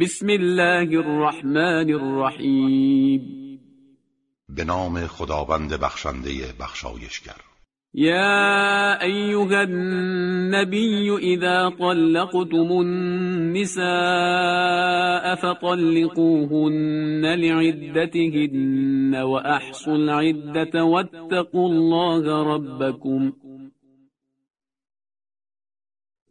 بسم الله الرحمن الرحیم به نام خداوند بخشنده بخشایشگر. يا أيها النبي إذا طلقتم النساء فطلقوهن لعدتهن وأحصوا العدة واتقوا الله ربكم.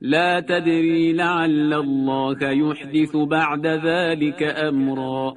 لا تدري لعل الله يحدث بعد ذلك امرا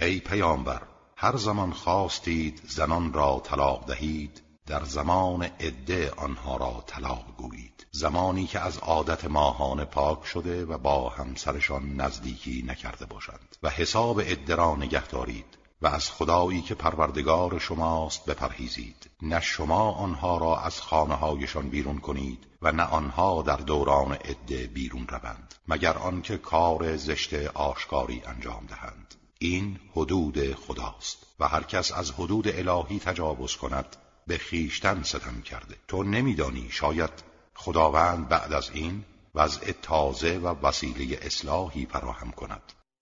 ای پیامبر هر زمان خواستید زنان را طلاق دهید در زمان عده آنها را طلاق گویید. زمانی که از عادت ماهانه پاک شده و با همسرشان نزدیکی نکرده باشند و حساب عده را نگه دارید. و از خدایی که پروردگار شماست بپرهیزید. نه شما آنها را از خانه هایشان بیرون کنید و نه آنها در دوران عده بیرون روند مگر آنکه کار زشت آشکاری انجام دهند. این حدود خداست و هر کس از حدود الهی تجاوز کند به خیشتن ستم کرده. تو نمیدانی شاید خداوند بعد از این وضع تازه و وسیله اصلاحی فراهم کند.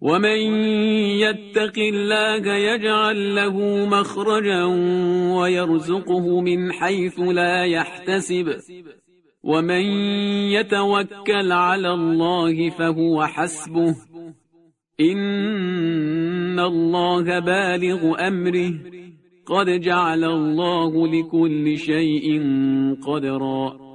ومن يتق الله يجعل له مخرجا ويرزقه من حيث لا يحتسب. ومن يتوكل على الله فهو حسبه. إن الله بالغ أمره. قد جعل الله لكل شيء قدرا.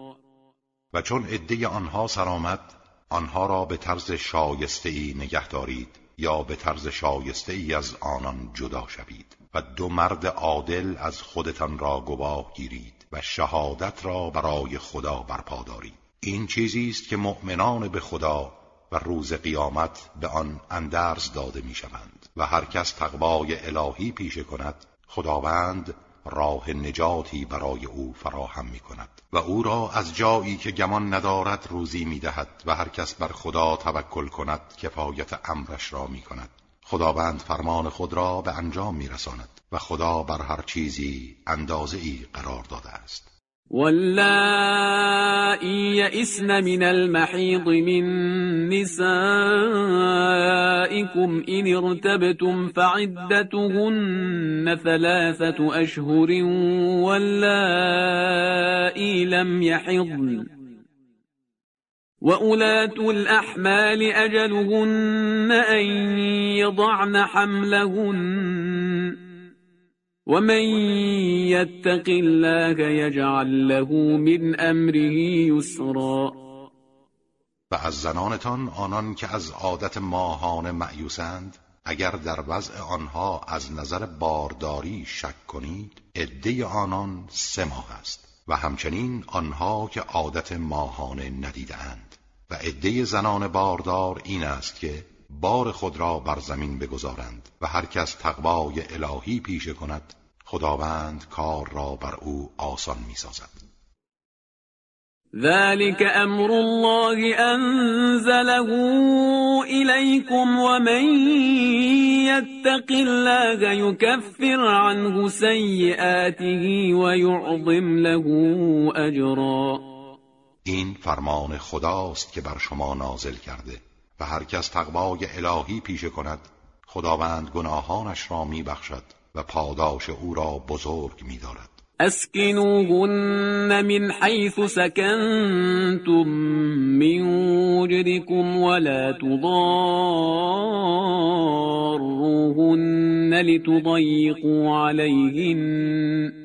و چون عده آنها سرآمد آنها را به طرز شایسته ای نگه دارید یا به طرز شایسته ای از آنان جدا شوید و دو مرد عادل از خودتان را گواه گیرید و شهادت را برای خدا برپا دارید. این چیزی است که مؤمنان به خدا و روز قیامت به آن اندرز داده می شوند و هر کس تقوای الهی پیشه کند خداوند راه نجاتی برای او فراهم می کند و او را از جایی که گمان ندارد روزی می دهد و هر کس بر خدا توکل کند کفایت امرش را می کند خداوند فرمان خود را به انجام می رساند و خدا بر هر چیزی اندازه ای قرار داده است. واللائي يئسن من المحيض من نسائكم إن ارتبتم فعدتهن ثلاثة أشهر واللائي لم يحضن. وأولاة الأحمال أجلهن أن يضعن حملهن ومن يتق الله يجعل له من امره یسرا و از زنانتان آنان که از عادت ماهانه معیوسند اگر در وضع آنها از نظر بارداری شک کنید عده آنان سه ماه است. و همچنین آنها که عادت ماهانه ندیدند و عده زنان باردار این است که بار خود را بر زمین بگذارند و هر کس تقوای الهی پیشه کند خداوند کار را بر او آسان می سازد ذلك امر الله انزله اليكم ومن يتق الله يكفر عنه سيئاته ويعظم له اجرا این فرمان خداست که بر شما نازل کرده. و هر کس تقوای الهی پیشه کند خداوند گناهانش را میبخشد و پاداش او را بزرگ می‌دارد. اسكنوهن من حيث سكنتم من وجدكم ولا تضاروهن لتضيقوا عليهن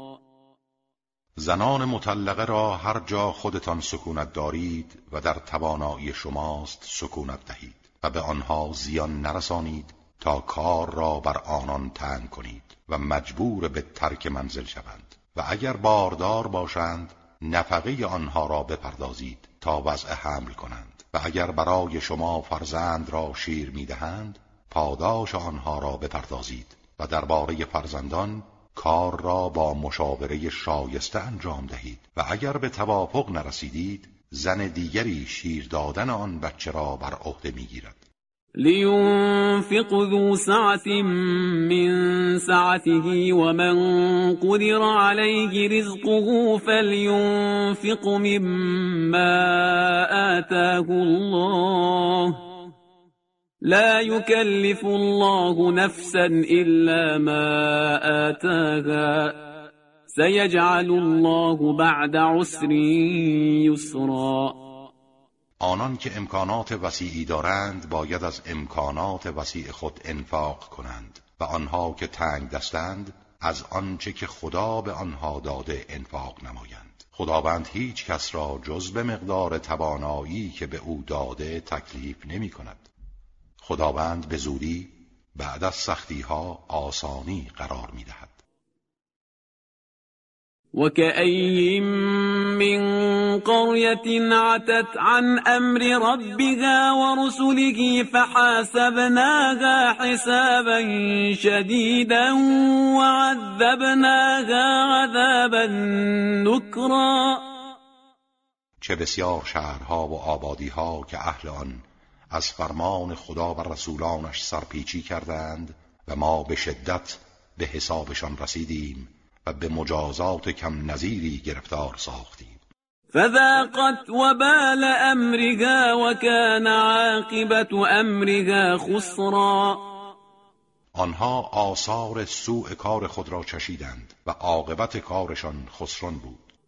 زنان مطلقه را هر جا خودتان سکونت دارید و در توانایی شماست سکونت دهید و به آنها زیان نرسانید تا کار را بر آنان تنگ کنید و مجبور به ترک منزل شوند. و اگر باردار باشند نفقه آنها را بپردازید تا وضع حمل کنند. و اگر برای شما فرزند را شیر می‌دهند پاداش آنها را بپردازید و درباره فرزندان کار را با مشاوره شایسته انجام دهید و اگر به توافق نرسیدید زن دیگری شیر دادن آن بچه را بر عهده می‌گیرد. لينفق ذو سعة من سعته ومن قدر عليه رزقه فلينفق مما آتاه الله. لا يكلف الله نفسا إلا ما آتاها. سيجعل الله بعد عسر يسرا. آنان که امکانات وسیعی دارند باید از امکانات وسیع خود انفاق کنند و آنها که تنگ دستند از آنچه که خدا به آنها داده انفاق نمایند. خداوند هیچ کس را جز به مقدار توانایی که به او داده تکلیف نمی کند خداوند به زودی بعد از سختی ها آسانی قرار می دهد وكأي من قرية عتت عن أمر ربها ورسله فحاسبناها حسابا شديدا وعذبناها عذابا نكرا. چه بسیار شهرها و آبادیها که اهل آن از فرمان خدا و رسولانش سرپیچی کردند و ما به شدت به حسابشان رسیدیم و به مجازات کم نظیری گرفتار ساختیم. فذاقت وبال امرها وكان عاقبت امرها خسرا. آنها آثار سوء کار خود را چشیدند و عاقبت کارشان خسران بود.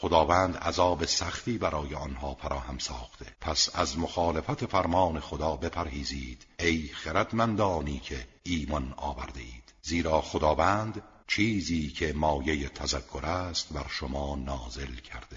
خداوند عذاب سختی برای آنها فراهم ساخته. پس از مخالفت فرمان خدا بپرهیزید. ای خردمندانی که ایمان آورده اید زیرا خداوند چیزی که مایه تذکر است بر شما نازل کرده.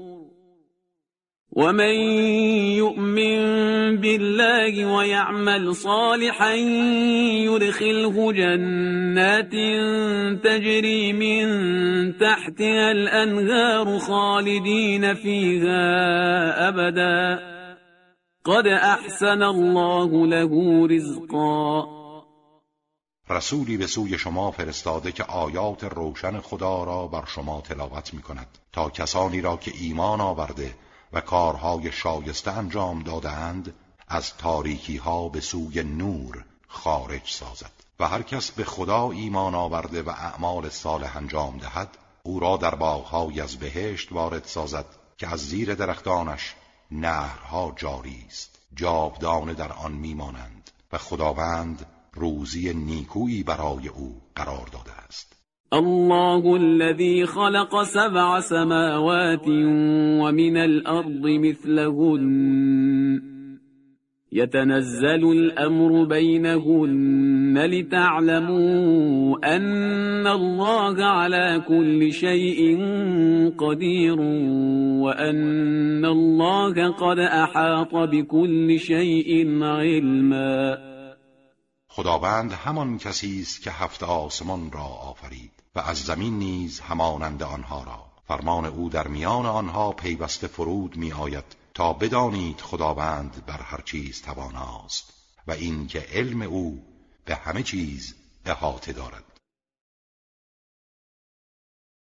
ومن يؤمن بالله ويعمل صالحا يدخله جنات تجري من تحتها الانهار خالدين فيها ابدا قد احسن الله له رزقا رسولی به سوی شما فرستاده که آیات روشن خدا را بر شما تلاوت می کند تا کسانی را که ایمان آورده و کارهای شایسته انجام دادهاند از تاریکی ها به سوی نور خارج سازد. و هر کس به خدا ایمان آورده و اعمال صالح انجام دهد او را در باغهایی از بهشت وارد سازد که از زیر درختانش نهرها جاری است. جاودانه در آن میمانند و خداوند روزی نیکویی برای او قرار داده است. الله الذي خلق سبع سماوات ومن الأرض مثلهن. يتنزل الأمر بينهن لتعلموا أن الله على كل شيء قدير وأن الله قد أحاط بكل شيء علما. خداوند همان کسی است که هفت آسمان را آفرید و از زمین نیز همانند آنها را. فرمان او در میان آنها پیوسته فرود می آید تا بدانید خداوند بر هر چیز تواناست و این که علم او به همه چیز احاطه دارد.